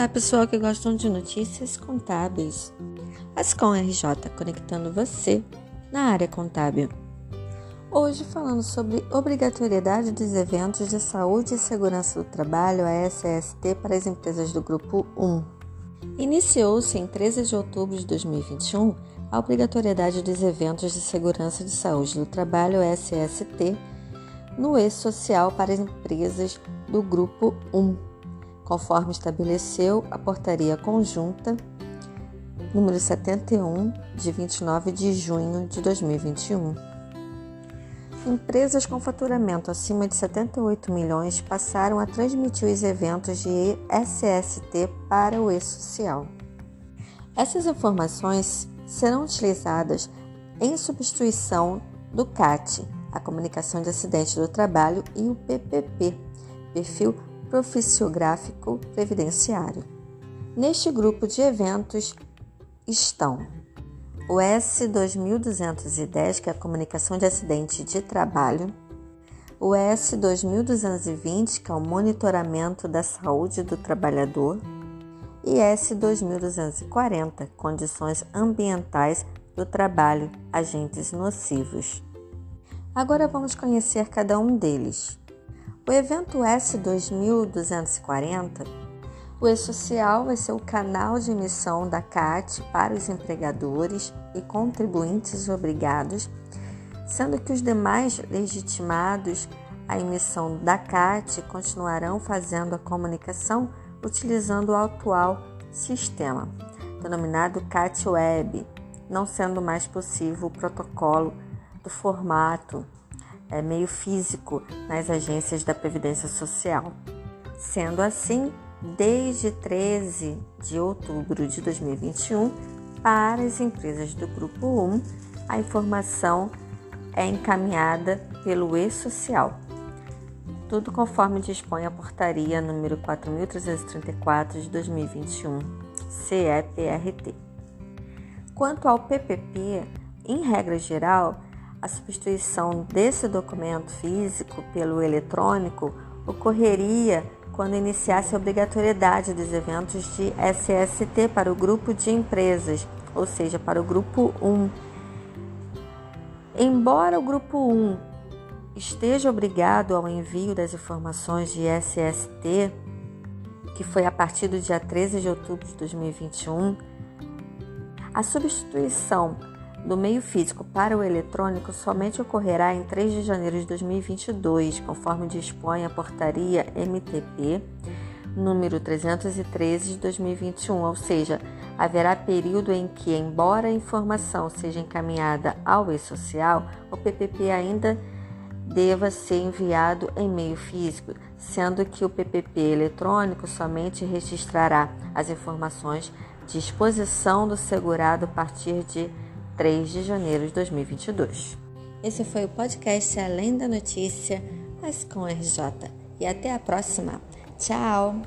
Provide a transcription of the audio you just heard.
Olá, pessoal que gostam de notícias contábeis. Ascom RJ conectando você na área contábil. Hoje falando sobre obrigatoriedade dos eventos de saúde e segurança do trabalho, a SST, para as empresas do grupo 1. Iniciou-se em 13 de outubro de 2021 a obrigatoriedade dos eventos de segurança de saúde do trabalho, SST, no e-social para as empresas do grupo 1 conforme estabeleceu a Portaria Conjunta número 71, de 29 de junho de 2021. Empresas com faturamento acima de 78 milhões passaram a transmitir os eventos de SST para o e-social. Essas informações serão utilizadas em substituição do CAT, a Comunicação de Acidente do Trabalho, e o PPP, Perfil profissiográfico previdenciário. Neste grupo de eventos estão o S2210, que é a comunicação de acidente de trabalho, o S2220, que é o monitoramento da saúde do trabalhador, e S2240, condições ambientais do trabalho, agentes nocivos. Agora vamos conhecer cada um deles. O evento S2240, o E-Social vai ser o canal de emissão da CAT para os empregadores e contribuintes obrigados, sendo que os demais legitimados à emissão da CAT continuarão fazendo a comunicação utilizando o atual sistema, denominado CAT Web, não sendo mais possível o protocolo do formato é, meio físico nas agências da Previdência Social. Sendo assim, desde 13 de outubro de 2021, para as empresas do Grupo 1, a informação é encaminhada pelo e-social. Tudo conforme dispõe a portaria número 4334 de 2021, CEPRT. Quanto ao PPP, em regra geral, a substituição desse documento físico pelo eletrônico ocorreria quando iniciasse a obrigatoriedade dos eventos de SST para o grupo de empresas, ou seja, para o grupo 1. Embora o grupo 1 esteja obrigado ao envio das informações de SST, que foi a partir do dia 13 de outubro de 2021, a substituição do meio físico para o eletrônico somente ocorrerá em 3 de janeiro de 2022, conforme dispõe a portaria MTP número 313 de 2021, ou seja, haverá período em que, embora a informação seja encaminhada ao e-social, o PPP ainda deva ser enviado em meio físico, sendo que o PPP eletrônico somente registrará as informações de exposição do segurado a partir de 3 de janeiro de 2022. Esse foi o podcast Além da Notícia, mas com RJ. E até a próxima. Tchau!